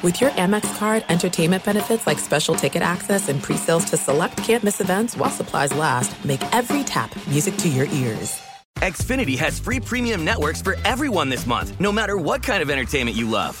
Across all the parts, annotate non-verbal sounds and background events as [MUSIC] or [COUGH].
With your Amex card, entertainment benefits like special ticket access and pre-sales to select campus events while supplies last, make every tap music to your ears. Xfinity has free premium networks for everyone this month, no matter what kind of entertainment you love.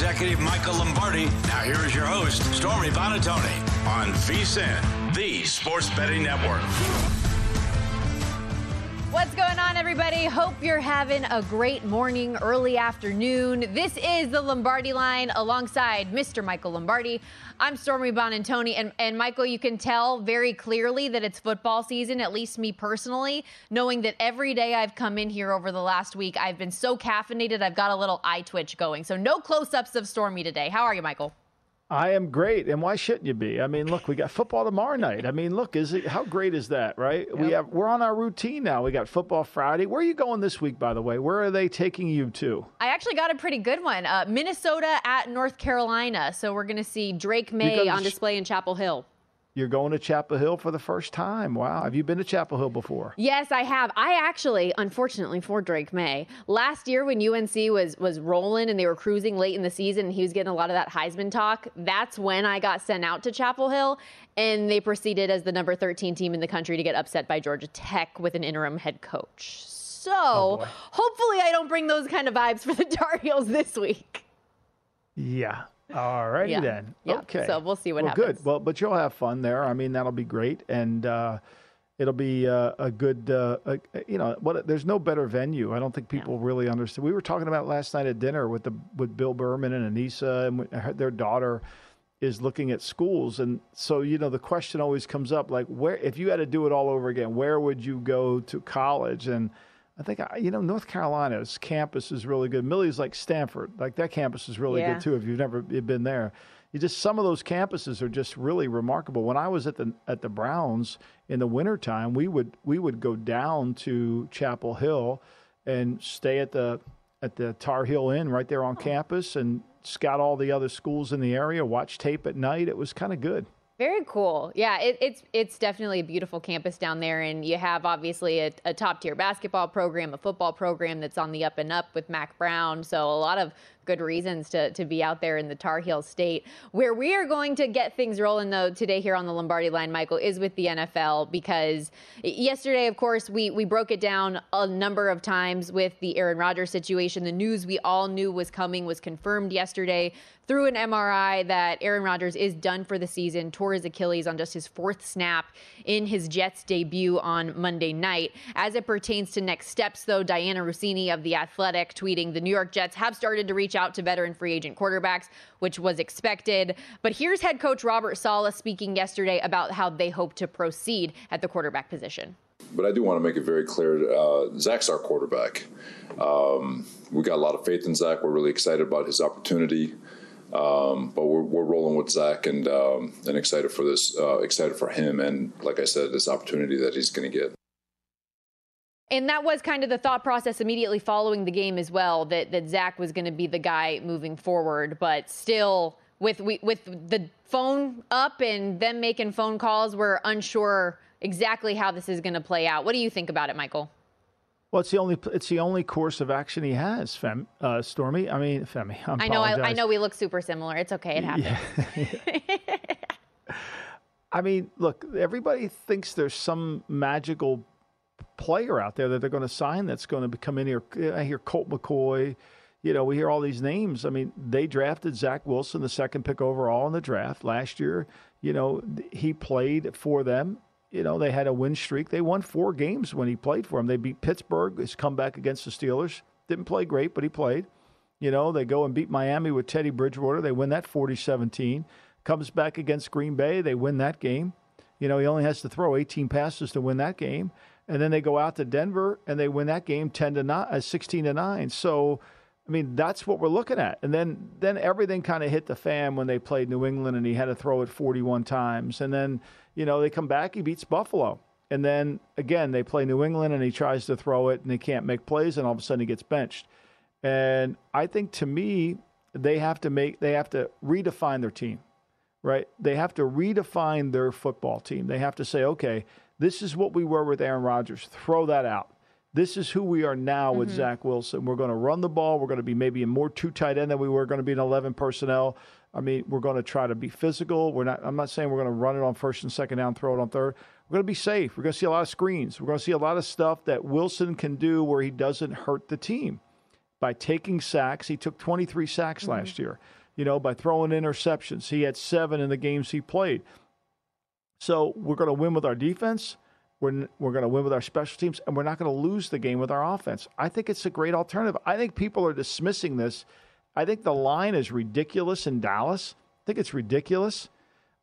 Executive Michael Lombardi. Now here is your host, Stormy Buonantony, on VSIN, the Sports Betting Network. What's going on, everybody? Hope you're having a great morning, early afternoon. This is the Lombardi line alongside Mr. Michael Lombardi. I'm Stormy Buonantony, and, and Michael, you can tell very clearly that it's football season, at least me personally, knowing that every day I've come in here over the last week, I've been so caffeinated, I've got a little eye twitch going. So no close ups of Stormy today. How are you, Michael? I am great, and why shouldn't you be? I mean, look, we got football tomorrow night. I mean, look, is it how great is that, right? Yep. We have we're on our routine now. We got football Friday. Where are you going this week, by the way? Where are they taking you to? I actually got a pretty good one. Uh, Minnesota at North Carolina. So we're going to see Drake Maye on display in Chapel Hill. You're going to Chapel Hill for the first time. Wow. Have you been to Chapel Hill before? Yes, I have. I actually, unfortunately for Drake Maye, last year when UNC was was rolling and they were cruising late in the season and he was getting a lot of that Heisman talk, that's when I got sent out to Chapel Hill and they proceeded as the number 13 team in the country to get upset by Georgia Tech with an interim head coach. So, oh hopefully I don't bring those kind of vibes for the [LAUGHS] Tar Heels this week. Yeah, all righty yeah. then. Yeah. Okay. So we'll see what well, happens. Good. Well, but you'll have fun there. I mean, that'll be great, and uh, it'll be uh, a good. Uh, a, you know, what? There's no better venue. I don't think people yeah. really understand. We were talking about last night at dinner with the with Bill Berman and Anissa and their daughter is looking at schools and so you know the question always comes up like where if you had to do it all over again where would you go to college and I think uh, you know North Carolina's campus is really good. Millie's like Stanford, like that campus is really yeah. good too. If you've never been there, you just some of those campuses are just really remarkable. When I was at the at the Browns in the wintertime, we would we would go down to Chapel Hill and stay at the at the Tar Heel Inn right there on oh. campus and scout all the other schools in the area, watch tape at night. It was kind of good. Very cool. Yeah, it, it's it's definitely a beautiful campus down there, and you have obviously a, a top tier basketball program, a football program that's on the up and up with Mack Brown. So a lot of good reasons to, to be out there in the Tar Heel state. Where we are going to get things rolling, though, today here on the Lombardi line, Michael, is with the NFL because yesterday, of course, we, we broke it down a number of times with the Aaron Rodgers situation. The news we all knew was coming was confirmed yesterday through an MRI that Aaron Rodgers is done for the season, tore his Achilles on just his fourth snap in his Jets debut on Monday night. As it pertains to next steps, though, Dianna Russini of The Athletic tweeting the New York Jets have started to reach out to veteran free agent quarterbacks, which was expected. But here's head coach Robert Saleh speaking yesterday about how they hope to proceed at the quarterback position. But I do want to make it very clear uh, Zach's our quarterback. Um, we got a lot of faith in Zach. We're really excited about his opportunity. Um, but we're, we're rolling with Zach and um, and excited for this, uh, excited for him, and like I said, this opportunity that he's going to get. And that was kind of the thought process immediately following the game as well that that Zach was going to be the guy moving forward, but still with we, with the phone up and them making phone calls, we're unsure exactly how this is going to play out. What do you think about it, Michael? Well, it's the only it's the only course of action he has, Fem, uh, Stormy. I mean, Femi. I, I know. I, I, know we look super similar. It's okay. It happens. Yeah. [LAUGHS] I mean, look. Everybody thinks there's some magical player out there that they're going to sign that's going to come in here. I hear Colt McCoy. You know, we hear all these names. I mean, they drafted Zach Wilson, the second pick overall in the draft last year. You know, he played for them. You know, they had a win streak. They won four games when he played for them. They beat Pittsburgh, his comeback against the Steelers. Didn't play great, but he played. You know, they go and beat Miami with Teddy Bridgewater. They win that 40 17. Comes back against Green Bay. They win that game. You know, he only has to throw 18 passes to win that game. And then they go out to Denver and they win that game 10 to 9, uh, 16 to 9. So, I mean, that's what we're looking at. And then then everything kind of hit the fan when they played New England and he had to throw it 41 times. And then, you know, they come back, he beats Buffalo. And then again, they play New England and he tries to throw it and they can't make plays and all of a sudden he gets benched. And I think to me, they have to make they have to redefine their team right? They have to redefine their football team. They have to say, okay, this is what we were with Aaron Rodgers. Throw that out. This is who we are now with mm-hmm. Zach Wilson. We're going to run the ball. We're going to be maybe a more two tight end than we were going to be in 11 personnel. I mean, we're going to try to be physical. We're not. I'm not saying we're going to run it on first and second down, throw it on third. We're going to be safe. We're going to see a lot of screens. We're going to see a lot of stuff that Wilson can do where he doesn't hurt the team by taking sacks. He took 23 sacks mm-hmm. last year you know, by throwing interceptions. He had seven in the games he played. So we're going to win with our defense. We're, we're going to win with our special teams, and we're not going to lose the game with our offense. I think it's a great alternative. I think people are dismissing this. I think the line is ridiculous in Dallas. I think it's ridiculous.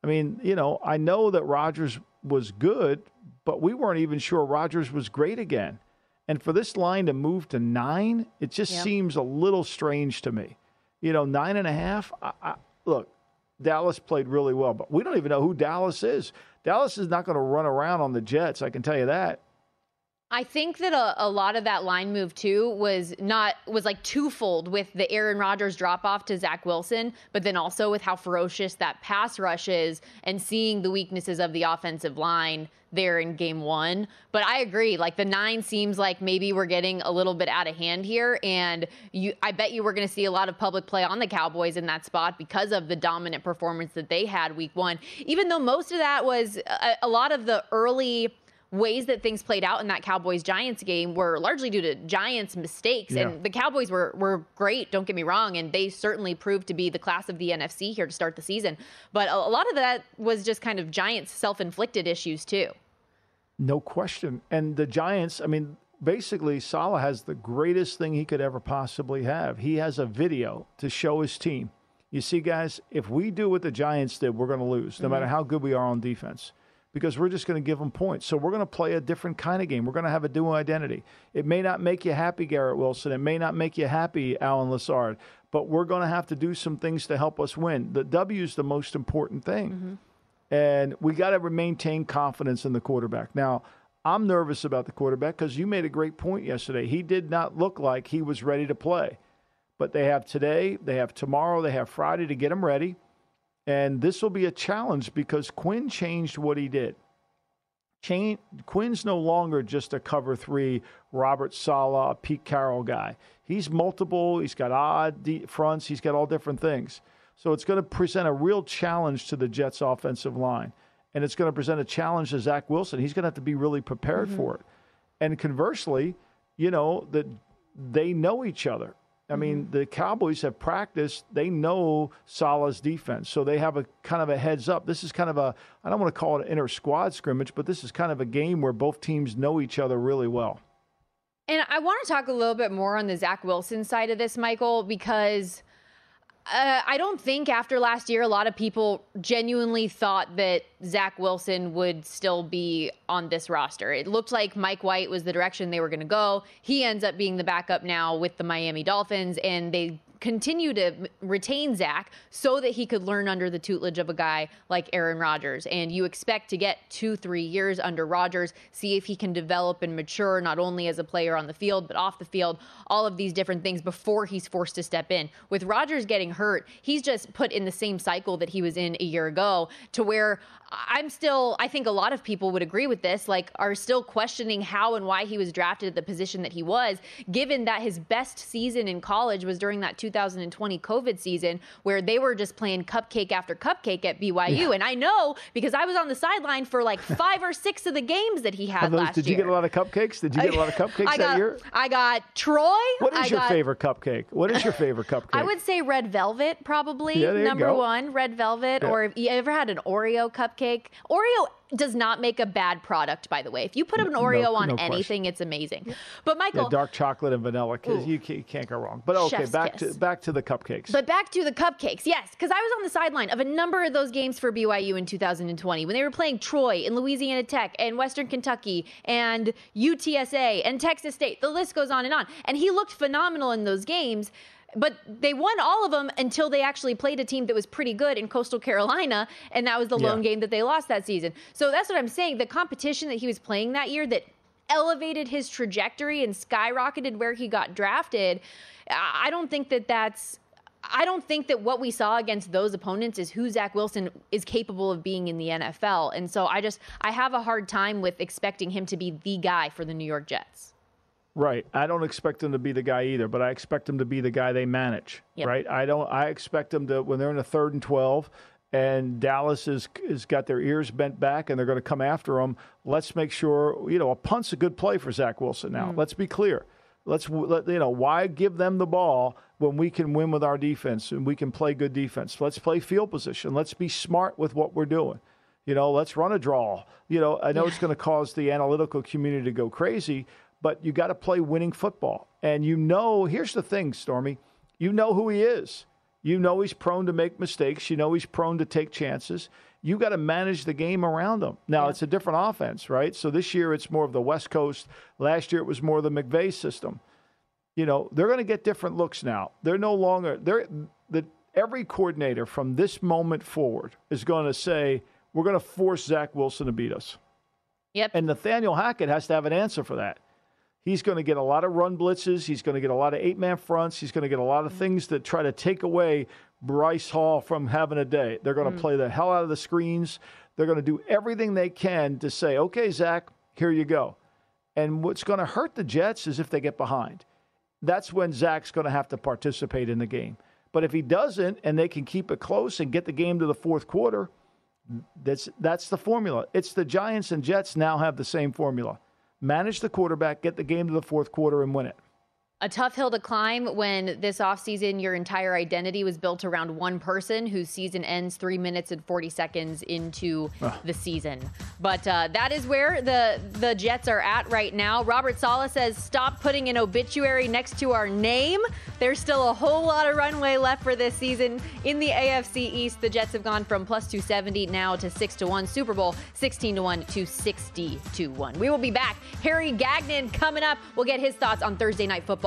I mean, you know, I know that Rodgers was good, but we weren't even sure Rodgers was great again. And for this line to move to nine, it just yep. seems a little strange to me you know, nine and a half. I, I, look, Dallas played really well, but we don't even know who Dallas is. Dallas is not going to run around on the Jets. I can tell you that. I think that a, a, lot of that line move too was not was like twofold with the Aaron Rodgers drop off to Zach Wilson, but then also with how ferocious that pass rush is and seeing the weaknesses of the offensive line there in game one. But I agree, like the nine seems like maybe we're getting a little bit out of hand here, and you I bet you we're going to see a lot of public play on the Cowboys in that spot because of the dominant performance that they had week one. Even though most of that was a, a lot of the early ways that things played out in that Cowboys Giants game were largely due to Giants mistakes. Yeah. And the Cowboys were were great, don't get me wrong, and they certainly proved to be the class of the NFC here to start the season. But a, a lot of that was just kind of Giants self-inflicted issues too. No question. And the Giants, I mean, basically Saleh has the greatest thing he could ever possibly have. He has a video to show his team. You see, guys, if we do what the Giants did, we're going to lose, no mm-hmm. matter how good we are on defense because we're just going to give them points. So we're going to play a different kind of game. We're going to have a dual identity. It may not make you happy, Garrett Wilson. It may not make you happy, Allen Lazard, but we're going to have to do some things to help us win. The W is the most important thing. Mm-hmm. And we got to maintain confidence in the quarterback. Now, I'm nervous about the quarterback because you made a great point yesterday. He did not look like he was ready to play. But they have today, they have tomorrow, they have Friday to get him ready. And this will be a challenge because Quinn changed what he did. Chain, Quinn's no longer just a cover three Robert Saleh, Pete Carroll guy. He's multiple. He's got odd fronts. He's got all different things. So it's going to present a real challenge to the Jets' offensive line, and it's going to present a challenge to Zach Wilson. He's going to have to be really prepared mm-hmm. for it. And conversely, you know that they know each other. I mean, mm-hmm. the Cowboys have practiced. They know Saleh's defense. So they have a kind of a heads up. This is kind of a, I don't want to call it an inter squad scrimmage, but this is kind of a game where both teams know each other really well. And I want to talk a little bit more on the Zach Wilson side of this, Michael, because uh, I don't think after last year, a lot of people genuinely thought that Zach Wilson would still be on this roster. It looked like Mike White was the direction they were going to go. He ends up being the backup now with the Miami Dolphins, and they continue to retain Zach so that he could learn under the tutelage of a guy like Aaron Rodgers. And you expect to get two, three years under Rodgers, see if he can develop and mature not only as a player on the field, but off the field, all of these different things before he's forced to step in. With Rodgers getting hurt, he's just put in the same cycle that he was in a year ago to where I'm still, I think a lot of people would agree with this, like, are still questioning how and why he was drafted at the position that he was, given that his best season in college was during that 2020 COVID season where they were just playing cupcake after cupcake at BYU. Yeah. And I know because I was on the sideline for like [LAUGHS] five or six of the games that he had those, last did year. Did you get a lot of cupcakes? Did you get a lot of [LAUGHS] cupcakes I got, that year? I got Troy. What is I your got, favorite cupcake? What is your favorite [LAUGHS] cupcake? I would say red velvet, probably yeah, number one. Red velvet, yeah. or if you ever had an Oreo cupcake, Oreo does not make a bad product, by the way. If you put an Oreo no, on no anything, it's amazing. But Michael, yeah, dark chocolate and vanilla, because you can't go wrong. But okay, back kiss. to back to the cupcakes. But back to the cupcakes, yes, because I was on the sideline of a number of those games for BYU in 2020 when they were playing Troy and Louisiana Tech and Western Kentucky and UTSA and Texas State. The list goes on and on. And he looked phenomenal in those games but they won all of them until they actually played a team that was pretty good in Coastal Carolina, and that was the yeah. lone game that they lost that season. So that's what I'm saying. The competition that he was playing that year that elevated his trajectory and skyrocketed where he got drafted. I don't think that that's. I don't think that what we saw against those opponents is who Zach Wilson is capable of being in the NFL. And so I just I have a hard time with expecting him to be the guy for the New York Jets. Right. I don't expect him to be the guy either, but I expect him to be the guy they manage. Yep. Right. I don't. I expect them to when they're in a third and twelve, and Dallas is has got their ears bent back and they're going to come after them. Let's make sure you know a punt's a good play for Zach Wilson. Now, mm. let's be clear. Let's let, you know why give them the ball when we can win with our defense and we can play good defense. Let's play field position. Let's be smart with what we're doing. You know, let's run a draw. You know, I know yeah. it's going to cause the analytical community to go crazy, but you got to play winning football. And you know, here's the thing, Stormy, you know who he is. You know he's prone to make mistakes. You know he's prone to take chances. You got to manage the game around him. Now yeah. it's a different offense, right? So this year it's more of the West Coast. Last year it was more the McVay system. You know they're going to get different looks now. They're no longer they're the every coordinator from this moment forward is going to say we're going to force Zach Wilson to beat us. Yep. And Nathaniel Hackett has to have an answer for that. He's going to get a lot of run blitzes. He's going to get a lot of eight man fronts. He's going to get a lot of things that try to take away Breece Hall from having a day. They're going to mm. play the hell out of the screens. They're going to do everything they can to say, okay, Zach, here you go. And what's going to hurt the Jets is if they get behind. That's when Zach's going to have to participate in the game. But if he doesn't and they can keep it close and get the game to the fourth quarter, that's that's the formula. It's the Giants and Jets now have the same formula manage the quarterback, get the game to the fourth quarter, and win it a tough hill to climb when this offseason your entire identity was built around one person whose season ends three minutes and 40 seconds into the season. But uh, that is where the, the Jets are at right now. Robert Saleh says, stop putting an obituary next to our name. There's still a whole lot of runway left for this season in the AFC East. The Jets have gone from plus 270 now to 6 to 1. Super Bowl 16 to 1 to 60 to 1. We will be back. Harry Gagnon coming up. We'll get his thoughts on Thursday Night Football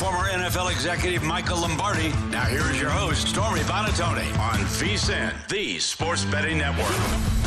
Former NFL executive Michael Lombardi. Now here is your host, Stormy Buonantony on VSIN, the Sports Betting Network.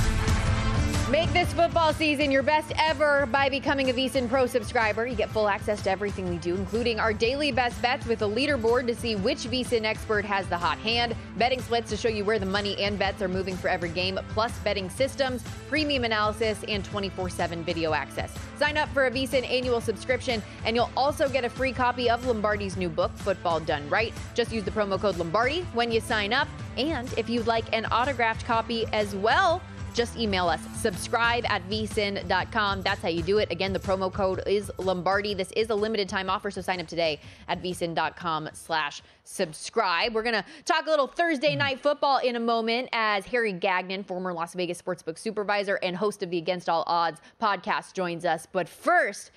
Make this football season your best ever by becoming a VSIN Pro subscriber. You get full access to everything we do, including our daily best bets with a leaderboard to see which VSIN expert has the hot hand, betting splits to show you where the money and bets are moving for every game, plus betting systems, premium analysis, and 24 7 video access. Sign up for a VSIN annual subscription, and you'll also get a free copy of Lombardi's new book, Football Done Right. Just use the promo code Lombardi when you sign up. And if you'd like an autographed copy as well, just email us subscribe at vsin.com. That's how you do it. Again, the promo code is Lombardi. This is a limited time offer, so sign up today at vsin.com slash subscribe. We're going to talk a little Thursday night football in a moment as Harry Gagnon, former Las Vegas sportsbook supervisor and host of the Against All Odds podcast, joins us. But first,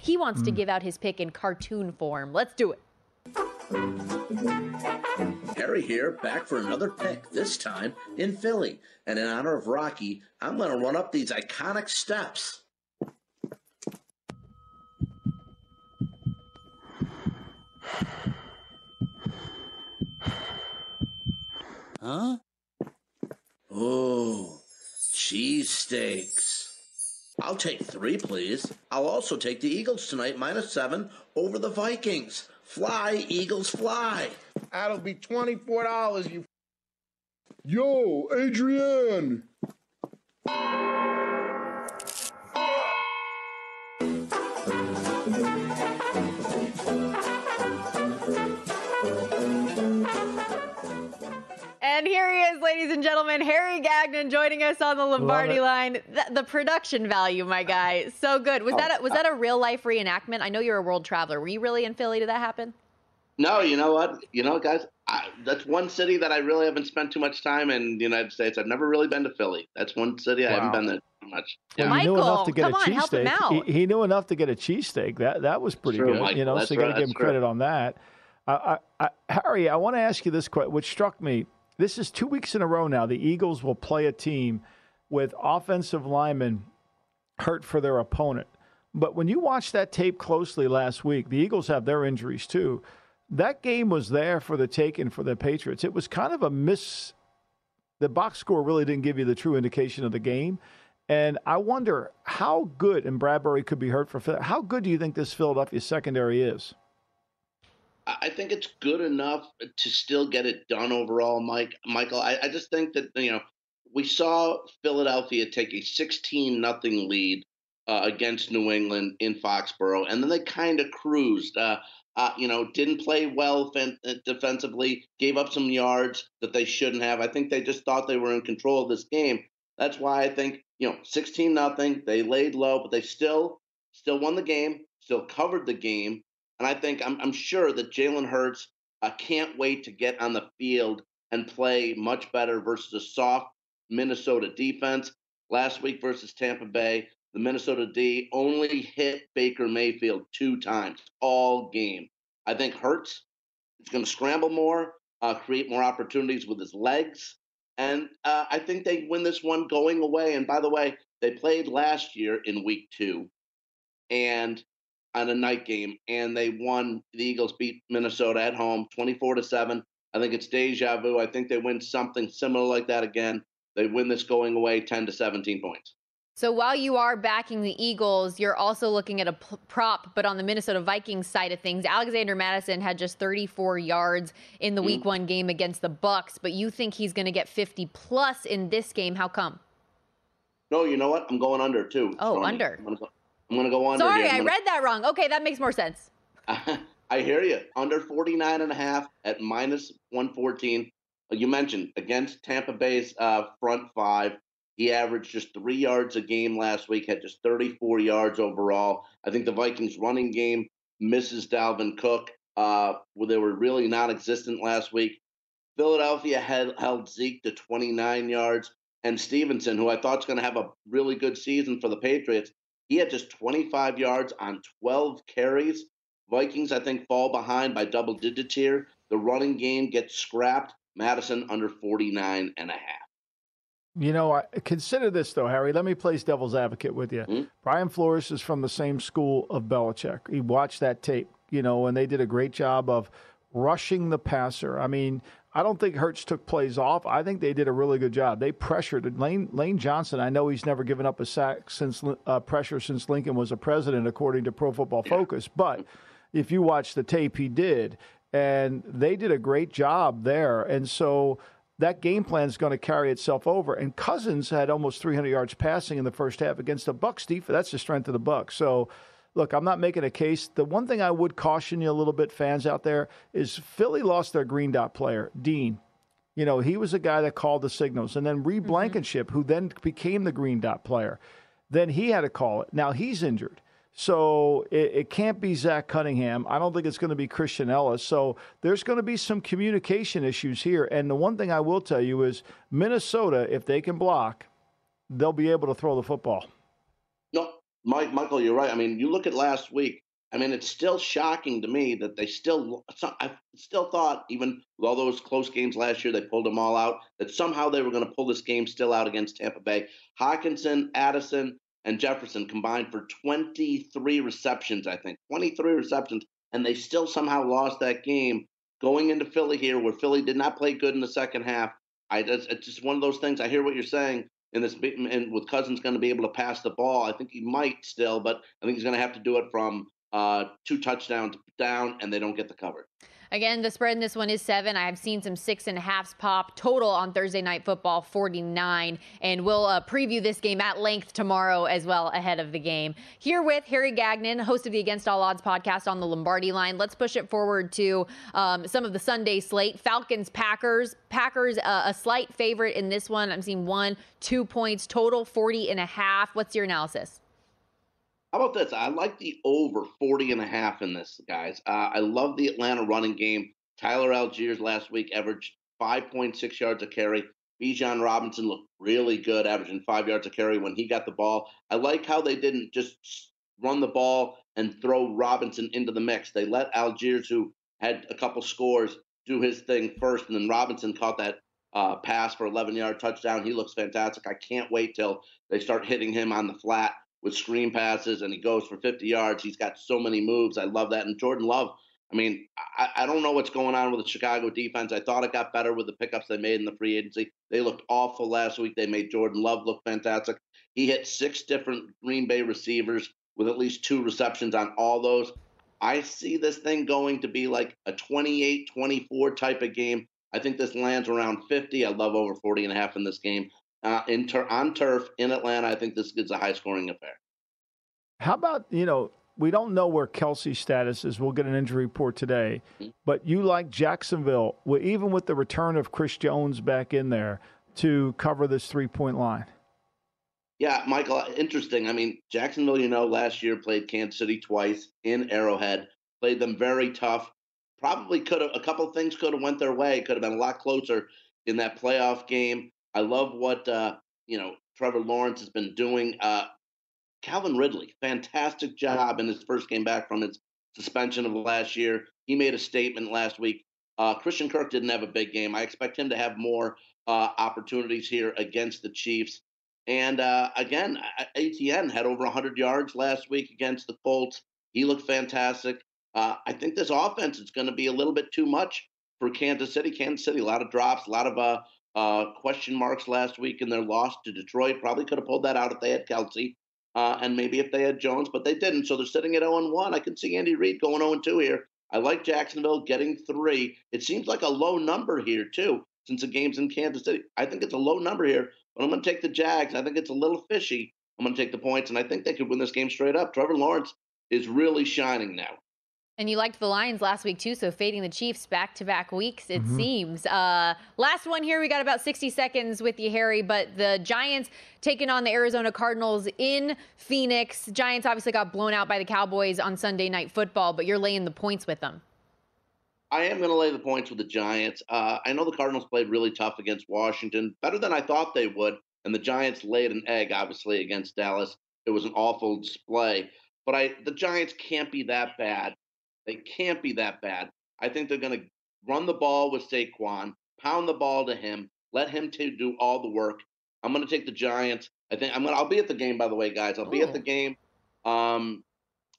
he wants mm. to give out his pick in cartoon form. Let's do it. Harry here, back for another pick, this time in Philly. And in honor of Rocky, I'm going to run up these iconic steps. Huh? Oh, cheesesteaks. I'll take three, please. I'll also take the Eagles tonight, minus seven, over the Vikings. Fly, Eagles, fly. That'll be $24, you. Yo, Adrian! Ladies and gentlemen, Harry Gagnon joining us on the Lombardi line. The, the, production value, my guy, so good. Was oh, that a, was uh, that a real life reenactment? I know you're a world traveler. Were you really in Philly? Did that happen? No, you know what? You know, guys, I, that's one city that I really haven't spent too much time in the United States. I've never really been to Philly. That's one city I haven't been there too much. Yeah. Well, he knew enough to get a cheesesteak. He, he, knew enough to get a cheesesteak. That that was pretty true, good. Michael. You know, that's so you got to give him credit on that. I, I, Harry, I want to ask you this question, which struck me this is two weeks in a row now. The Eagles will play a team with offensive linemen hurt for their opponent. But when you watch that tape closely last week, the Eagles have their injuries too. That game was there for the taking for the Patriots. It was kind of a miss. The box score really didn't give you the true indication of the game. And I wonder how good, and Bradberry could be hurt for how good do you think this Philadelphia secondary is? I think it's good enough to still get it done overall, Mike. Michael, I, I just think that you know we saw Philadelphia take a 16 nothing lead uh, against New England in Foxborough, and then they kind of cruised. Uh, uh, you know, didn't play well fen- uh, defensively, gave up some yards that they shouldn't have. I think they just thought they were in control of this game. That's why I think you know, 16 nothing. They laid low, but they still still won the game, still covered the game, and I think I'm, I'm sure that Jalen Hurts uh, can't wait to get on the field and play much better versus a soft Minnesota defense. Last week versus Tampa Bay, the Minnesota D only hit Baker Mayfield two times all game. I think Hurts is going to scramble more, uh, create more opportunities with his legs. And uh, I think they win this one going away. And by the way, they played last year in week two. And on a night game, and they won. The Eagles beat Minnesota at home, twenty-four to seven. I think it's deja vu. I think they win something similar like that again. They win this going away, ten to seventeen points. So while you are backing the Eagles, you're also looking at a p- prop, but on the Minnesota Vikings side of things, Alexander Mattison had just 34 yards in the mm-hmm. Week One game against the Bucs, but you think he's going to get 50 plus in this game? How come? No, you know what? I'm going under too. Oh, under. I'm go, I'm going to go on. Sorry, I read that wrong. Okay, that makes more sense. [LAUGHS] I hear you. Under 49 and a half at minus 114. You mentioned against Tampa Bay's uh, front five. He averaged just three yards a game last week, had just 34 yards overall. I think the Vikings running game misses Dalvin Cook. Uh, well, they were really non existent last week. Philadelphia had held Zeke to 29 yards, and Stevenson, who I thought was going to have a really good season for the Patriots, he had just 25 yards on 12 carries. Vikings, I think, fall behind by double digits here. The running game gets scrapped. Mattison under 49 and a half. You know, I, consider this though, Harry. Let me place devil's advocate with you. Mm-hmm. Brian Flores is from the same school of Belichick. He watched that tape, you know, and they did a great job of rushing the passer. I mean, I don't think Hurts took plays off. I think they did a really good job. They pressured Lane Lane Johnson. I know he's never given up a sack since uh, pressure since Lincoln was a president, according to Pro Football Focus. But if you watch the tape, he did, and they did a great job there. And so that game plan is going to carry itself over. And Cousins had almost 300 yards passing in the first half against the Bucs defense. That's the strength of the Bucs. So, look, I'm not making a case. The one thing I would caution you a little bit, fans out there, is Philly lost their green dot player, Dean. You know, he was a guy that called the signals. And then Reed mm-hmm. Blankenship, who then became the green dot player, then he had to call it. Now he's injured. So it, it, can't be Zach Cunningham. I don't think it's going to be Christian Elliss. So there's going to be some communication issues here. And the one thing I will tell you is Minnesota, if they can block, they'll be able to throw the football. Mike, Michael, you're right. I mean, you look at last week. I mean, it's still shocking to me that they still. I still thought, even with all those close games last year, they pulled them all out. That somehow they were going to pull this game still out against Tampa Bay. Hockenson, Addison, and Jefferson combined for 23 receptions, I think. 23 receptions, and they still somehow lost that game going into Philly here, where Philly did not play good in the second half. I it's just one of those things. I hear what you're saying. In this, and with Cousins going to be able to pass the ball, I think he might still, but I think he's going to have to do it from uh, two touchdowns down, and they don't get the cover. Again, the spread in this one is seven. I have seen some six and a halfs pop total on Thursday Night Football, 49. And we'll uh, preview this game at length tomorrow as well ahead of the game. Here with Harry Gagnon, host of the Against All Odds podcast on the Lombardi line. Let's push it forward to um, some of the Sunday slate. Falcons, Packers. Packers, uh, a slight favorite in this one. I'm seeing one, two points total, 40 and a half. What's your analysis? How about this? I like the over 40 and a half in this, guys. Uh, I love the Atlanta running game. Tyler Allgeier last week averaged 5.6 yards a carry. Bijan Robinson looked really good, averaging five yards a carry when he got the ball. I like how they didn't just run the ball and throw Robinson into the mix. They let Algiers, who had a couple scores, do his thing first, and then Robinson caught that uh, pass for 11 yard touchdown. He looks fantastic. I can't wait till they start hitting him on the flat with screen passes and he goes for 50 yards. He's got so many moves. I love that. And Jordan Love, I mean, I, I, don't know what's going on with the Chicago defense. I thought it got better with the pickups they made in the free agency. They looked awful last week. They made Jordan Love look fantastic. He hit six different Green Bay receivers with at least two receptions on all those. I see this thing going to be like a 28 24 type of game. I think this lands around 50. I love over 40 and a half in this game uh, in ter- on turf in Atlanta. I think this is a high scoring affair. How about you know? We don't know where Kelce's status is. We'll get an injury report today. Mm-hmm. But you like Jacksonville, even with the return of Chris Jones back in there to cover this three point line. Yeah, Michael, interesting. I mean, Jacksonville, you know, last year played Kansas City twice in Arrowhead, played them very tough. Probably could have a couple things could have went their way. Could have been a lot closer in that playoff game. I love what uh, you know Trevor Lawrence has been doing. Uh, Calvin Ridley, fantastic job in his first game back from his suspension of last year. He made a statement last week. Uh, Christian Kirk didn't have a big game. I expect him to have more uh, opportunities here against the Chiefs. And uh, again, Etienne had over 100 yards last week against the Colts. He looked fantastic. Uh, I think this offense is going to be a little bit too much for Kansas City. Kansas City, a lot of drops, a lot of uh, question marks last week in their loss to Detroit. Probably could have pulled that out if they had Kelce uh, and maybe if they had Jones, but they didn't. So they're sitting at 0 1. I can see Andy Reid going 0 2 here. I like Jacksonville getting three. It seems like a low number here, too, since the game's in Kansas City. I think it's a low number here, but I'm going to take the Jags. I think it's a little fishy. I'm going to take the points, and I think they could win this game straight up. Trevor Lawrence is really shining now. And you liked the Lions last week too, so fading the Chiefs back to back weeks, it mm-hmm. seems. Uh, last one here, we got about 60 seconds with you, Harry, but the Giants taking on the Arizona Cardinals in Phoenix. Giants obviously got blown out by the Cowboys on Sunday Night Football, but you're laying the points with them. I am going to lay the points with the Giants. Uh, I know the Cardinals played really tough against Washington, better than I thought they would, and the Giants laid an egg, obviously, against Dallas. It was an awful display. But I, the Giants can't be that bad they can't be that bad. I think they're going to run the ball with Saquon, pound the ball to him, let him to do all the work. I'm going to take the Giants. I think I'm going. to I'll be at the game, by the way, guys. I'll be at the game. Um,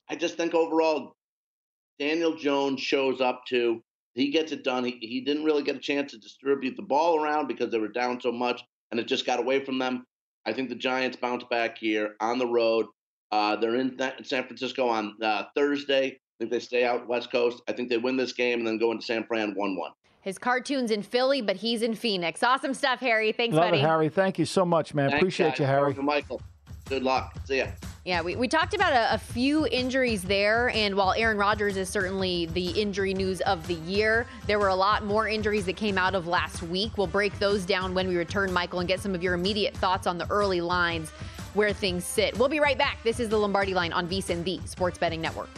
I just think overall, Daniel Jones shows up to. He gets it done. He, he didn't really get a chance to distribute the ball around because they were down so much, and it just got away from them. I think the Giants bounce back here on the road. Uh, they're in San Francisco on uh, Thursday. I think they stay out West Coast. I think they win this game and then go into San Fran 1 1. His cartoon's in Philly, but he's in Phoenix. Awesome stuff, Harry. Thanks, Love buddy. it, Harry. Thank you so much, man. Thanks, Appreciate guys. you, Harry. Welcome, Michael. Good luck. See ya. Yeah, we, we talked about a, a few injuries there, and while Aaron Rodgers is certainly the injury news of the year, there were a lot more injuries that came out of last week. We'll break those down when we return, Michael, and get some of your immediate thoughts on the early lines where things sit. We'll be right back. This is the Lombardi line on VSIN, the Sports Betting Network.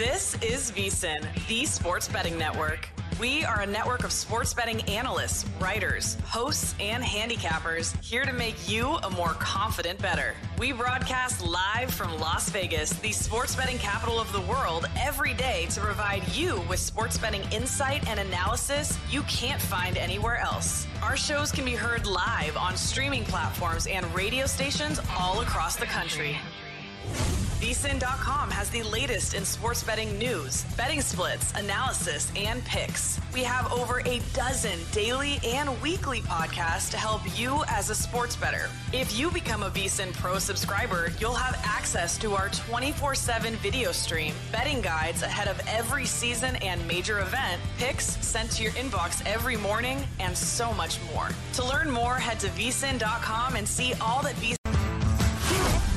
This is VSIN, the Sports Betting Network. We are a network of sports betting analysts, writers, hosts, and handicappers here to make you a more confident better. We broadcast live from Las Vegas, the sports betting capital of the world, every day to provide you with sports betting insight and analysis you can't find anywhere else. Our shows can be heard live on streaming platforms and radio stations all across the country. VSIN.com has the latest in sports betting news, betting splits, analysis, and picks. We have over a dozen daily and weekly podcasts to help you as a sports bettor. If you become a VSIN Pro subscriber, you'll have access to our 24 7 video stream, betting guides ahead of every season and major event, picks sent to your inbox every morning, and so much more. To learn more, head to VSIN.com and see all that VSIN.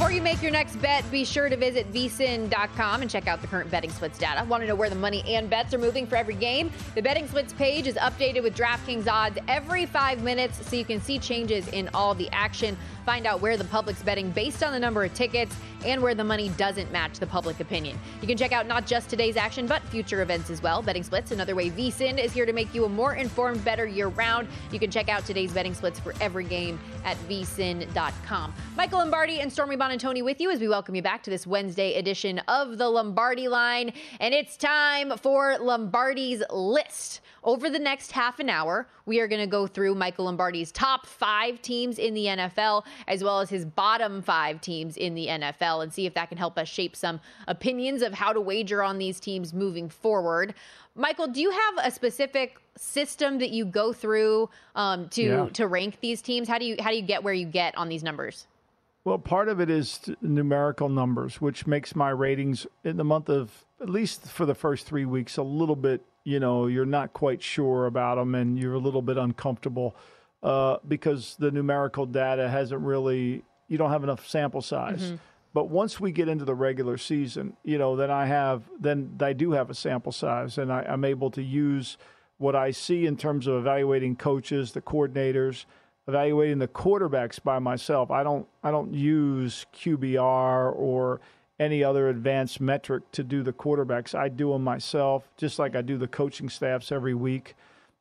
Before you make your next bet, be sure to visit vsin.com and check out the current betting splits data. Want to know where the money and bets are moving for every game? The betting splits page is updated with DraftKings odds every five minutes so you can see changes in all the action. Find out where the public's betting based on the number of tickets and where the money doesn't match the public opinion. You can check out not just today's action, but future events as well. Betting splits, another way VSIN is here to make you a more informed, better year round. You can check out today's betting splits for every game at vsin.com. Michael Lombardi and Stormy Buonantony with you as we welcome you back to this Wednesday edition of the Lombardi line. And it's time for Lombardi's list. Over the next half an hour, we are going to go through Michael Lombardi's top five teams in the NFL, as well as his bottom five teams in the NFL, and see if that can help us shape some opinions of how to wager on these teams moving forward. Michael, do you have a specific system that you go through um, to Yeah. to rank these teams? How do you how do you get where you get on these numbers? Well, part of it is numerical numbers, which makes my ratings in the month of, at least for the first three weeks, a little bit, you know, you're not quite sure about them and you're a little bit uncomfortable uh, because the numerical data hasn't really, you don't have enough sample size. But once we get into the regular season, you know, then I have, then I do have a sample size and I, I'm able to use what I see in terms of evaluating coaches, the coordinators, evaluating the quarterbacks by myself. I don't I don't use QBR or any other advanced metric to do the quarterbacks. I do them myself, just like I do the coaching staffs every week.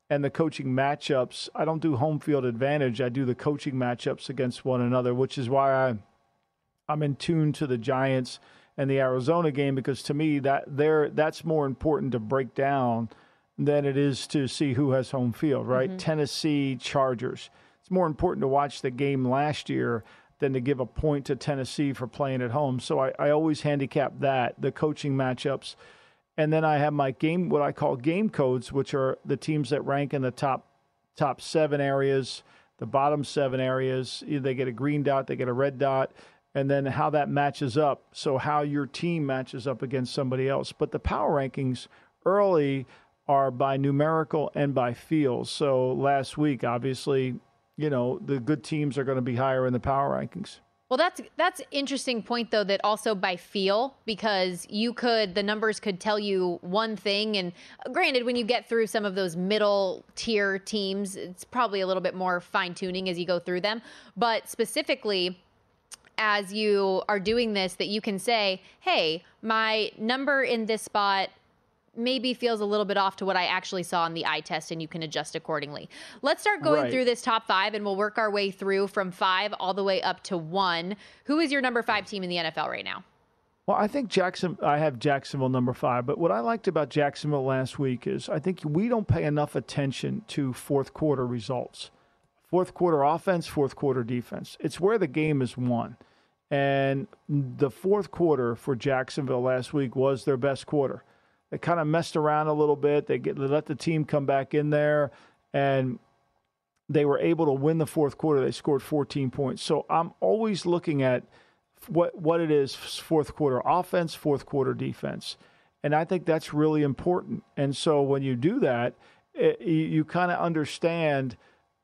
And the coaching matchups, I don't do home field advantage. I do the coaching matchups against one another, which is why I I'm in tune to the Giants and the Arizona game because to me that there that's more important to break down than it is to see who has home field, right? Mm-hmm. Tennessee Chargers. It's more important to watch the game last year than to give a point to Tennessee for playing at home. So I, I always handicap that, the coaching matchups. And then I have my game what I call game codes, which are the teams that rank in the top top seven areas, the bottom seven areas. They get a green dot, they get a red dot, and then how that matches up. So how your team matches up against somebody else. But the power rankings early are by numerical and by field. So last week, obviously, you know, the good teams are going to be higher in the power rankings. Well, that's that's interesting point though that also by feel because you could the numbers could tell you one thing and uh, granted when you get through some of those middle tier teams it's probably a little bit more fine tuning as you go through them but specifically as you are doing this that you can say hey my number in this spot maybe feels a little bit off to what I actually saw on the eye test, and you can adjust accordingly. Let's start going Right. through this top five, and we'll work our way through from five all the way up to one. Who is your number five team in the NFL right now? Well, I think Jackson. I have Jacksonville number five, but what I liked about Jacksonville last week is I think we don't pay enough attention to fourth quarter results, fourth quarter offense, fourth quarter defense. It's where the game is won, and the fourth quarter for Jacksonville last week was their best quarter. They kind of messed around a little bit. They get they let the team come back in there, and they were able to win the fourth quarter. They scored 14 points. So I'm always looking at what what it is fourth quarter offense, fourth quarter defense, and I think that's really important. And so when you do that, it, you, you kind of understand.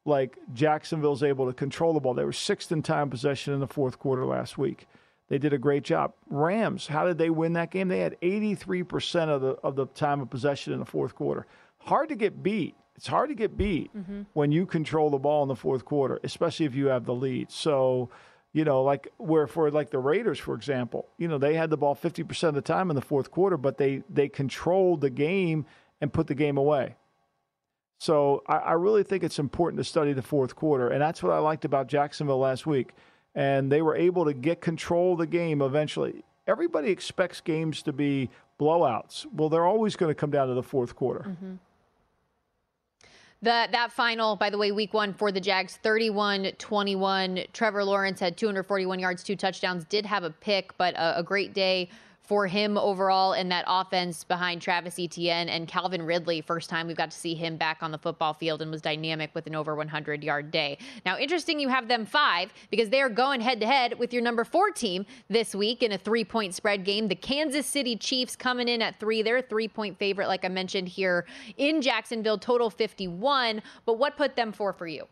Like Jacksonville's able to control the ball. They were sixth in time possession in the fourth quarter last week. They did a great job. Rams, how did they win that game? They had 83% of the of the time of possession in the fourth quarter. Hard to get beat. It's hard to get beat mm-hmm. when you control the ball in the fourth quarter, especially if you have the lead. So, you know, like where for like the Raiders, for example, you know, they had the ball 50% of the time in the fourth quarter, but they they controlled the game and put the game away. So I, I really think it's important to study the fourth quarter, and that's what I liked about Jacksonville last week. And they were able to get control of the game eventually. Everybody expects games to be blowouts. Well, they're always going to come down to the fourth quarter. Mm-hmm. The, that final, by the way, week one for the Jags, 31 21. Trevor Lawrence had 241 yards, two touchdowns, did have a pick, but a, a great day for him overall in that offense behind Travis Etienne and Calvin Ridley. First time we've got to see him back on the football field and was dynamic with an over 100 yard day. Now, interesting you have them five because they are going head to head with your number four team this week in a three point spread game. The Kansas City Chiefs coming in at three. They're a three point favorite, like I mentioned here in Jacksonville, total 51. But what put them four for you?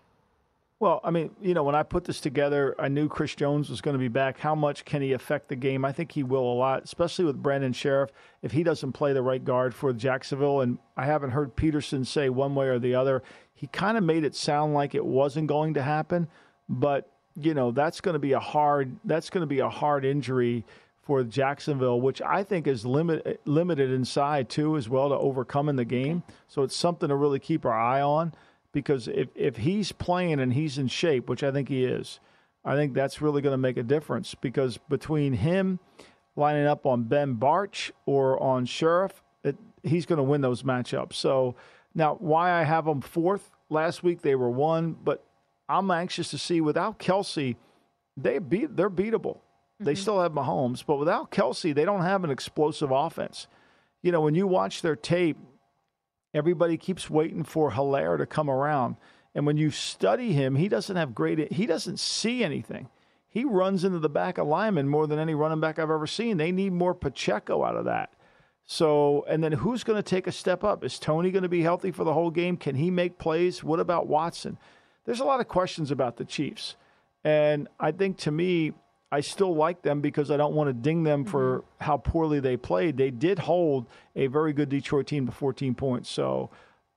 Well, I mean, you know, when I put this together, I knew Chris Jones was going to be back. How much can he affect the game? I think he will a lot, especially with Brandon Scherff. If he doesn't play the right guard for Jacksonville, and I haven't heard Pederson say one way or the other, he kind of made it sound like it wasn't going to happen. But you know, that's going to be a hard. That's going to be a hard injury for Jacksonville, which I think is limit, limited inside too, as well to overcome in the game. So it's something to really keep our eye on because if, if he's playing and he's in shape, which I think he is, I think that's really going to make a difference because between him lining up on Ben Bartch or on Scherff, it, he's going to win those matchups. So now, why I have them fourth? Last week they were one, but I'm anxious to see without Kelce, they beat they're beatable. They mm-hmm. still have Mahomes, but without Kelce, they don't have an explosive offense. You know, when you watch their tape, everybody keeps waiting for Helaire to come around. And when you study him, he doesn't have great, he doesn't see anything. He runs into the back of linemen more than any running back I've ever seen. They need more Pacheco out of that. So, and then who's going to take a step up? Is Toney going to be healthy for the whole game? Can he make plays? What about Watson? There's a lot of questions about the Chiefs. And I think to me, I still like them because I don't want to ding them for how poorly they played. They did hold a very good Detroit team to 14 points. So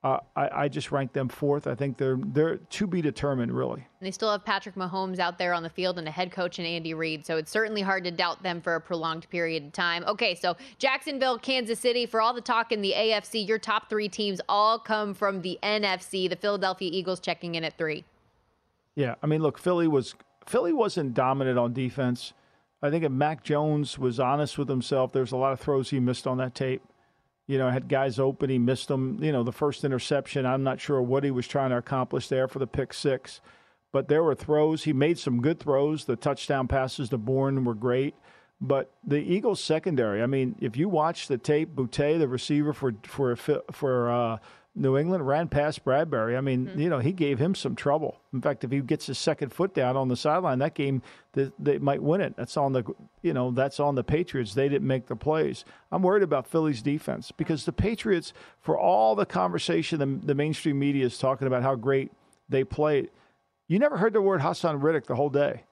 uh, I, I just rank them fourth. I think they're they're to be determined, really. And they still have Patrick Mahomes out there on the field and a head coach in Andy Reid. So it's certainly hard to doubt them for a prolonged period of time. Okay, so Jacksonville, Kansas City, for all the talk in the AFC, your top three teams all come from the NFC. The Philadelphia Eagles checking in at three. Yeah, I mean, look, Philly was Philly wasn't dominant on defense. I think if Mac Jones was honest with himself, there's a lot of throws he missed on that tape. You know, had guys open, he missed them. You know, the first interception, I'm not sure what he was trying to accomplish there for the pick six, but there were throws. He made some good throws. The touchdown passes to Bourne were great. But the Eagles secondary, I mean, if you watch the tape, Boutte, the receiver for for for uh, New England, ran past Bradberry. I mean, you know, he gave him some trouble. In fact, if he gets his second foot down on the sideline, that game they, they might win it. That's on the you know that's on the Patriots. They didn't make the plays. I'm worried about Philly's defense because the Patriots, for all the conversation the, the mainstream media is talking about how great they played, you never heard the word Haason Reddick the whole day.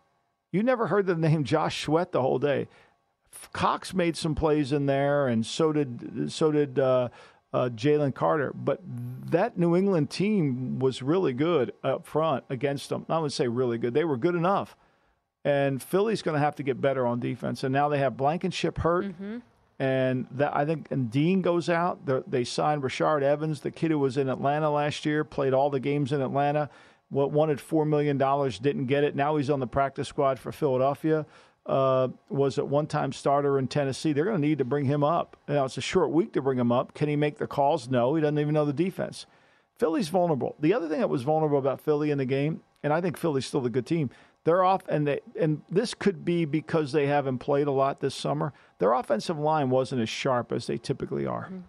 You never heard the name Josh Sweat the whole day. Cox made some plays in there, and so did so did uh, uh, Jalen Carter. But that New England team was really good up front against them. I would say really good. They were good enough. And Philly's going to have to get better on defense. And now they have Blankenship hurt. And that I think and Dean goes out. They signed Rashaan Evans, the kid who was in Atlanta last year, played all the games in Atlanta. What wanted four million dollars, didn't get it. Now he's on the practice squad for Philadelphia. Uh, was at one time starter in Tennessee. They're going to need to bring him up. Now it's a short week to bring him up. Can he make the calls? No, he doesn't even know the defense. Philly's vulnerable. The other thing that was vulnerable about Philly in the game, and I think Philly's still a good team. They're off, and they, and this could be because they haven't played a lot this summer. Their offensive line wasn't as sharp as they typically are. Mm-hmm.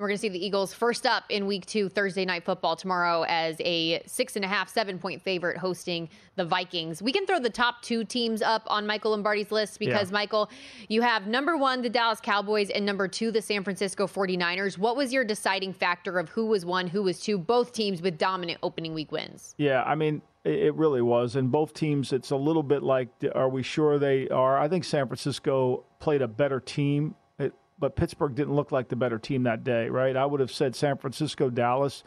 We're going to see the Eagles first up in week two, Thursday night football tomorrow as a six and a half, seven point favorite hosting the Vikings. We can throw the top two teams up on Michael Lombardi's list because, yeah. Michael, you have number one, the Dallas Cowboys, and number two, the San Francisco 49ers. What was your deciding factor of who was one, who was two? Both teams with dominant opening week wins. Yeah, I mean, it really was. And both teams, it's a little bit like, are we sure they are? I think San Francisco played a better team but Pittsburgh didn't look like the better team that day, right? I would have said San Francisco, Dallas,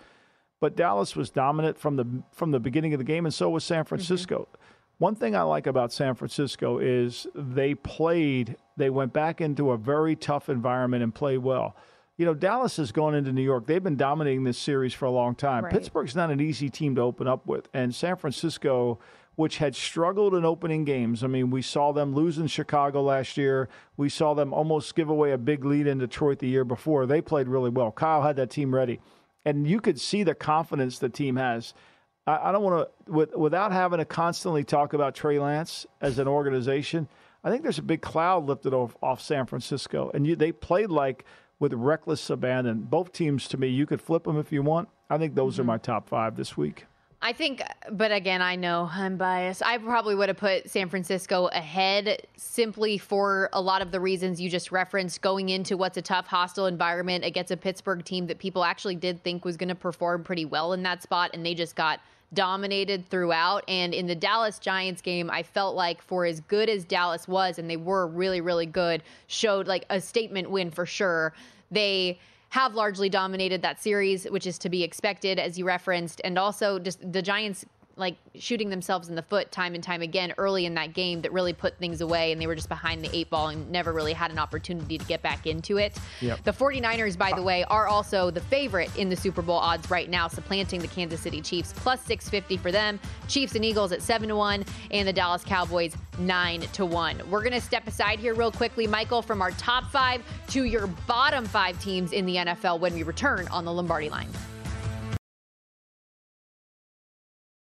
but Dallas was dominant from the from the beginning of the game, and so was San. Francisco. Mm-hmm. One thing I like about San Francisco is they played. They went back into a very tough environment and played well. You know, Dallas has gone into New York. They've been dominating this series for a long time. Right. Pittsburgh's not an easy team to open up with, and San Francisco which had struggled in opening games. I mean, we saw them lose in Chicago last year. We saw them almost give away a big lead in Detroit the year before. They played really well. Kyle had that team ready. And you could see the confidence the team has. I, I don't want to, with, without having to constantly talk about Trey Lance as an organization, I think there's a big cloud lifted off, off San Francisco. And you, they played like with reckless abandon. Both teams, to me, you could flip them if you want. I think those mm-hmm. are my top five this week. I think, but again, I know I'm biased. I probably would have put San Francisco ahead simply for a lot of the reasons you just referenced going into what's a tough, hostile environment against a Pittsburgh team that people actually did think was going to perform pretty well in that spot, and they just got dominated throughout. And in the Dallas Giants game, I felt like for as good as Dallas was, and they were really, really good, showed like a statement win for sure. They have largely dominated that series, which is to be expected, as you referenced. And also, just the Giants like shooting themselves in the foot time and time again early in that game that really put things away and they were just behind the eight ball and never really had an opportunity to get back into it. Yep. The 49ers, by the way, are also the favorite in the Super Bowl odds right now, supplanting the Kansas City Chiefs, plus 650 for them. Chiefs and Eagles at 7 to 1, and the Dallas Cowboys 9 to 1. We're going to step aside here real quickly, Michael, from our top five to your bottom five teams in the NFL when we return on the Lombardi line.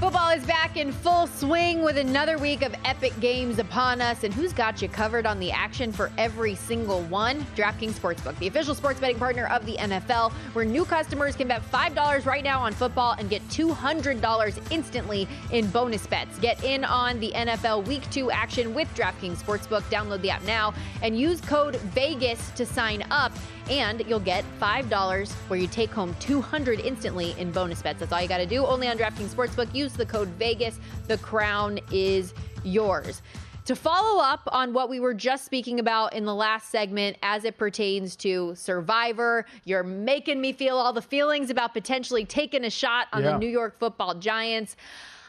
Football is back in full swing with another week of epic games upon us. And who's got you covered on the action for every single one? DraftKings Sportsbook, the official sports betting partner of the NFL, where new customers can bet $5 right now on football and get $200 instantly in bonus bets. Get in on the NFL Week 2 action with DraftKings Sportsbook. Download the app now and use code VEGAS to sign up and you'll get $5 where you take home 200 instantly in bonus bets. That's all you got to do. Only on DraftKings Sportsbook. Use the code VEGAS. The crown is yours. To follow up on what we were just speaking about in the last segment as it pertains to Survivor, you're making me feel all the feelings about potentially taking a shot on Yeah. the New York football Giants.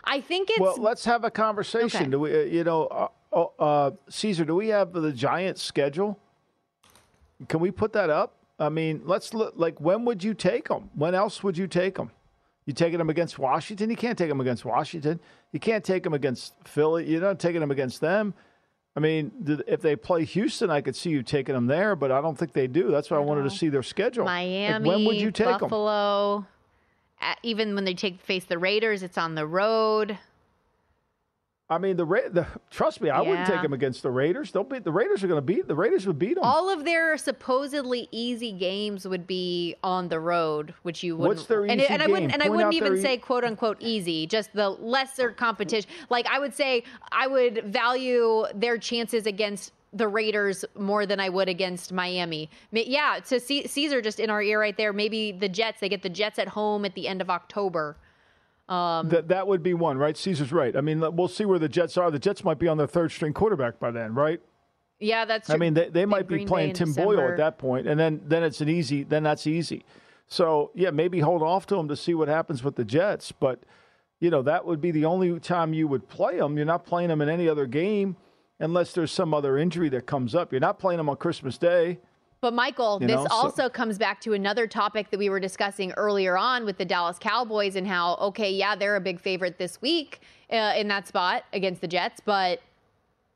I think it's Well, let's have a conversation. Okay. Do we, uh, you know, uh, uh, uh, Caesar? Do we have the Giants schedule? Can we put that up? I mean, let's look. Like, when would you take them? When else would you take them? You taking them against Washington? You can't take them against Washington. You can't take them against Philly. You're not taking them against them. I mean, if they play Houston, I could see you taking them there, but I don't think they do. That's why I wanted to see their schedule. Like, Miami, when would you take them? Buffalo. Even when they take face the Raiders, it's on the road. I mean, the, Ra- the trust me, I wouldn't Yeah. take them against the Raiders. They'll beat the Raiders are going to beat the Raiders would beat them. All of their supposedly easy games would be on the road, which you wouldn't. What's their and, easy and I wouldn't, game? and I Point wouldn't out even their e- say quote unquote easy, just the lesser competition. Like I would say, I would value their chances against the Raiders more than I would against Miami. Ma- Yeah, to C- Caesar just in our ear right there. Maybe the Jets. They get the Jets at home at the end of October. Um, That that would be one, right? Caesar's right. I mean, we'll see where the Jets are. The Jets might be on their third string quarterback by then, right? yeah, that's. I mean, they, they might be Green Bay playing in Tim Boyle at that point, and then then it's an easy. Then that's easy. So yeah, maybe hold off to them to see what happens with the Jets. But you know, that would be the only time you would play them. You're not playing them in any other game unless there's some other injury that comes up. You're not playing them on Christmas Day. But Michael, You this know, so- also comes back to another topic that we were discussing earlier on with the Dallas Cowboys and how, okay, yeah, they're a big favorite this week uh, in that spot against the Jets, but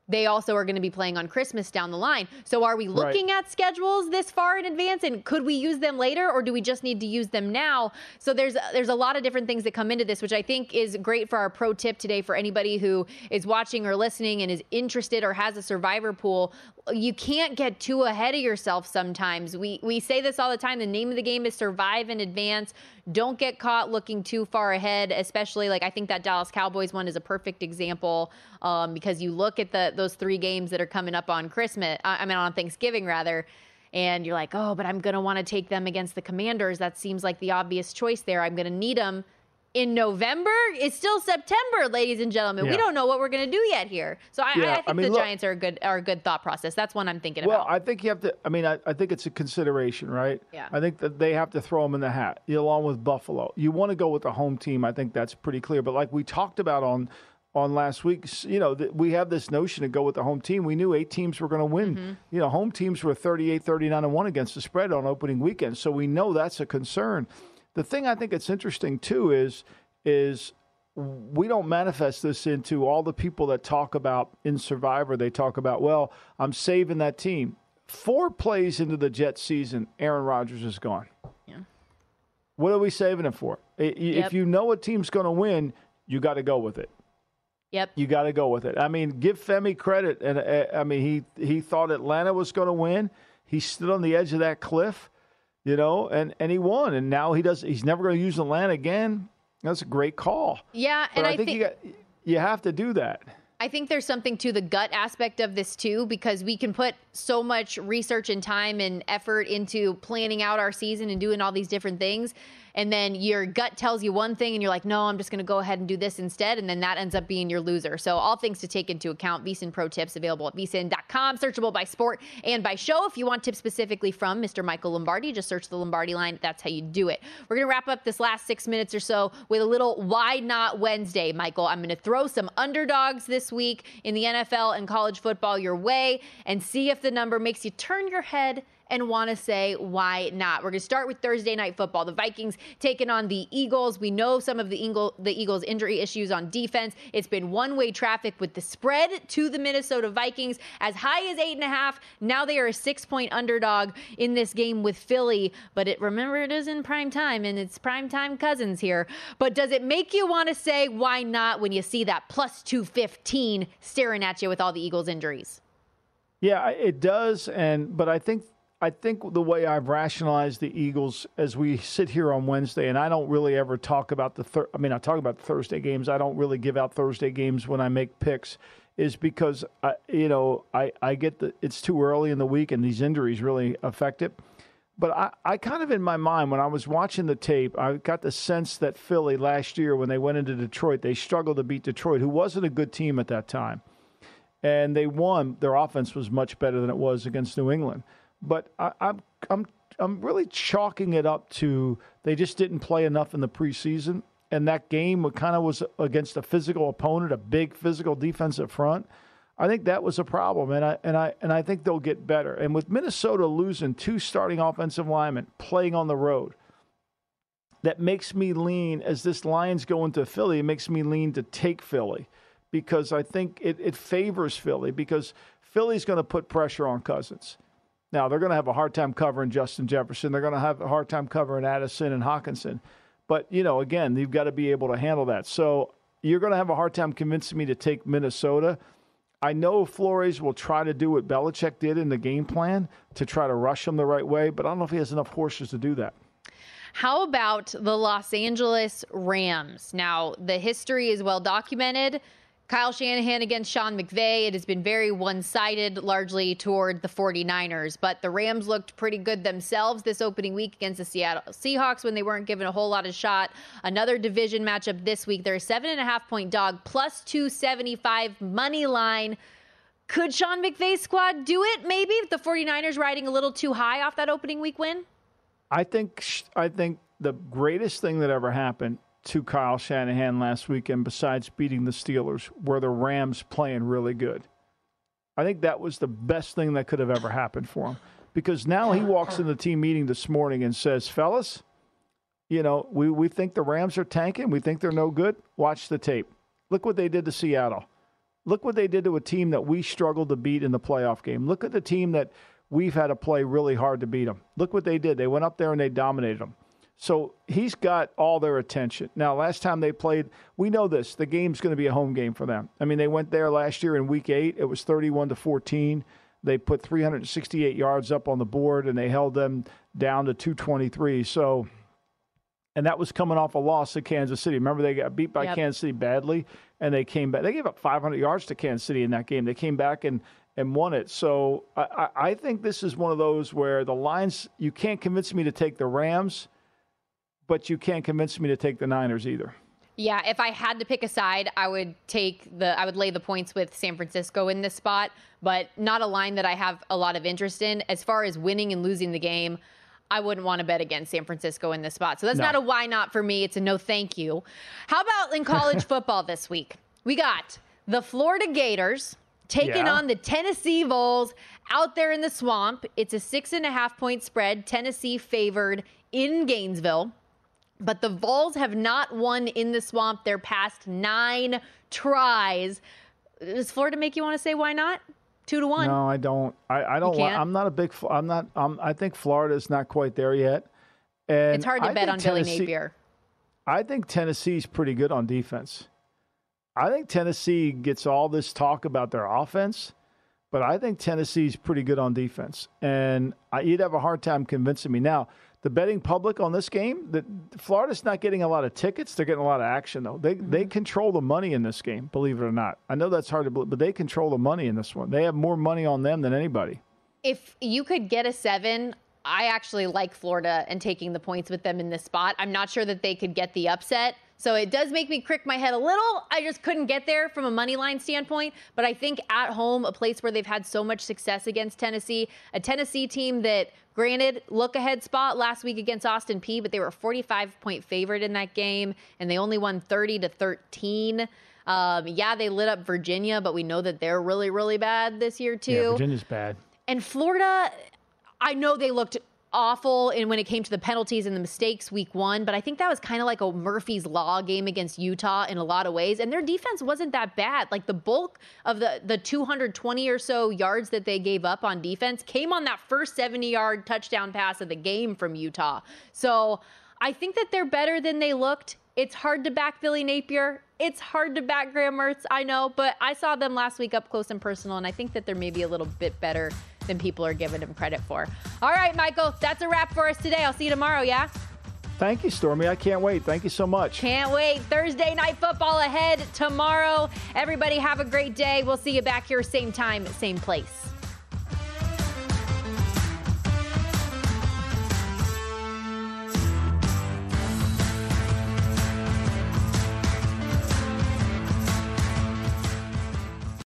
they also are going to be playing on Christmas down the line. So are we Right. looking at schedules this far in advance and could we use them later or do we just need to use them now? So there's there's a lot of different things that come into this which I think is great for our pro tip today for anybody who is watching or listening and is interested or has a survivor pool. You can't get too ahead of yourself sometimes. We we say this all the time. The name of the game is survive in advance. Don't get caught looking too far ahead, especially like I think that Dallas Cowboys one is a perfect example um, because you look at the those three games that are coming up on Christmas, I mean on Thanksgiving rather, and you're like, oh, but I'm gonna want to take them against the Commanders. That seems like the obvious choice there. I'm gonna need them in November. It's still September, ladies and gentlemen. We don't know what we're gonna do yet here. So I, Yeah, I think I mean, the look- Giants are a good are a good thought process. That's one I'm thinking Well, about. Well, I think you have to. I mean, I, I think it's a consideration, right? Yeah. I think that they have to throw them in the hat, along with Buffalo. You want to go with the home team. I think that's pretty clear. But like we talked about on on last week, you know, that we have this notion to go with the home team. We knew eight teams were going to win. Mm-hmm. You know, home teams were 38, 39 and one against the spread on opening weekend, so we know that's a concern. The thing I think it's interesting too is is we don't manifest this into all the people that talk about in Survivor. They talk about, well, I'm saving that team. Four plays into the Jets season, Aaron Rodgers is gone. Yeah. What are we saving it for? I- i- Yep. If you know a team's going to win, you got to go with it. Yep. You got to go with it. I mean, give Femi credit, and uh, I mean, he he thought Atlanta was going to win. He stood on the edge of that cliff, you know, and and he won. And now he does. He's never going to use the Atlanta again. That's a great call. Yeah, But and I, I think, think you got you have to do that. I think there's something to the gut aspect of this too, because we can put so much research and time and effort into planning out our season and doing all these different things. And then your gut tells you one thing, and you're like, no, I'm just going to go ahead and do this instead. And then that ends up being your loser. So, all things to take into account. VSIN Pro Tips available at VSIN.com, searchable by sport and by show. If you want tips specifically from Mr. Michael Lombardi, just search the Lombardi line. That's how you do it. We're going to wrap up this last six minutes or so with a little Why Not Wednesday, Michael. I'm going to throw some underdogs this week in the NFL and college football your way and see if the number makes you turn your head and want to say why not. We're going to start with Thursday night football. The Vikings taking on the Eagles. We know some of the, Eagle, the Eagles' injury issues on defense. It's been one way traffic with the spread to the Minnesota Vikings as high as eight and a half. Now they are a six point underdog in this game with Philly. But it, remember, it is in prime time and it's prime time Cousins here. But does it make you want to say why not when you see that plus 215 staring at you with all the Eagles' injuries? Yeah, it does, and but I think I think the way I've rationalized the Eagles as we sit here on Wednesday, and I don't really ever talk about the. Thir- I mean, I talk about Thursday games. I don't really give out Thursday games when I make picks, is because I, you know I I get the it's too early in the week and these injuries really affect it. But I, I kind of in my mind when I was watching the tape, I got the sense that Philly last year when they went into Detroit, they struggled to beat Detroit, who wasn't a good team at that time and they won. Their offense was much better than it was against New England. But I, I'm I'm I'm really chalking it up to they just didn't play enough in the preseason, and that game kind of was against a physical opponent, a big physical defensive front. I think that was a problem, and I and I and I think they'll get better. And with Minnesota losing two starting offensive linemen, playing on the road, that makes me lean as this Lions go into Philly. It makes me lean to take Philly because I think it, it favors Philly because Philly's going to put pressure on Cousins. Now, they're going to have a hard time covering Justin Jefferson. They're going to have a hard time covering Addison and Hockenson. But, you know, again, you've got to be able to handle that. So you're going to have a hard time convincing me to take Minnesota. I know Flores will try to do what Belichick did in the game plan to try to rush them the right way, but I don't know if he has enough horses to do that. How about the Los Angeles Rams? Now, the history is well documented. Kyle Shanahan against Sean McVay. It has been very one sided, largely toward the 49ers. But the Rams looked pretty good themselves this opening week against the Seattle Seahawks when they weren't given a whole lot of shot. Another division matchup this week. They're a seven and a half point dog, plus 275 money line. Could Sean McVay's squad do it? Maybe if the 49ers riding a little too high off that opening week win? I think I think the greatest thing that ever happened to Kyle Shanahan last weekend, besides beating the Steelers, were the Rams playing really good. I think that was the best thing that could have ever happened for him because now he walks in the team meeting this morning and says, Fellas, you know, we, we think the Rams are tanking. We think they're no good. Watch the tape. Look what they did to Seattle. Look what they did to a team that we struggled to beat in the playoff game. Look at the team that we've had to play really hard to beat them. Look what they did. They went up there and they dominated them. So he's got all their attention. Now, last time they played, we know this. The game's going to be a home game for them. I mean, they went there last year in week eight. It was 31 to 14. They put 368 yards up on the board and they held them down to 223. So, and that was coming off a loss to Kansas City. Remember, they got beat by yep. Kansas City badly and they came back. They gave up 500 yards to Kansas City in that game. They came back and, and won it. So I, I think this is one of those where the lines, you can't convince me to take the Rams but you can't convince me to take the Niners either. Yeah, if I had to pick a side, I would take the I would lay the points with San Francisco in this spot, but not a line that I have a lot of interest in. As far as winning and losing the game, I wouldn't want to bet against San Francisco in this spot. So that's no. not a why not for me. It's a no thank you. How about in college [LAUGHS] football this week? We got the Florida Gators taking yeah. on the Tennessee Vols out there in the swamp. It's a six and a half point spread. Tennessee favored in Gainesville. But the Vols have not won in the swamp their past nine tries. Does Florida make you want to say why not? Two to one. No, I don't. I, I don't. Want, I'm not a big. I'm not. I'm, I think Florida's not quite there yet. And it's hard to I bet on Tennessee, Billy Napier. I think Tennessee's pretty good on defense. I think Tennessee gets all this talk about their offense, but I think Tennessee's pretty good on defense. And I, you'd have a hard time convincing me. Now, the betting public on this game that Florida's not getting a lot of tickets. They're getting a lot of action though. They mm-hmm. they control the money in this game. Believe it or not, I know that's hard to believe, but they control the money in this one. They have more money on them than anybody. If you could get a seven, I actually like Florida and taking the points with them in this spot. I'm not sure that they could get the upset. So it does make me crick my head a little. I just couldn't get there from a money line standpoint. But I think at home, a place where they've had so much success against Tennessee, a Tennessee team that, granted, look ahead spot last week against Austin Peay, but they were 45 point favorite in that game, and they only won 30 to 13. Um, yeah, they lit up Virginia, but we know that they're really, really bad this year too. Yeah, Virginia's bad. And Florida, I know they looked awful and when it came to the penalties and the mistakes week one, but I think that was kind of like a Murphy's Law game against Utah in a lot of ways. And their defense wasn't that bad. Like the bulk of the, the 220 or so yards that they gave up on defense came on that first 70 yard touchdown pass of the game from Utah. So I think that they're better than they looked. It's hard to back Billy Napier. It's hard to back Graham Mertz, I know, but I saw them last week up close and personal, and I think that they're maybe a little bit better than people are giving him credit for. All right, Michael, that's a wrap for us today. I'll see you tomorrow, yeah? Thank you, Stormy. I can't wait. Thank you so much. Can't wait. Thursday night football ahead tomorrow. Everybody have a great day. We'll see you back here, same time, same place.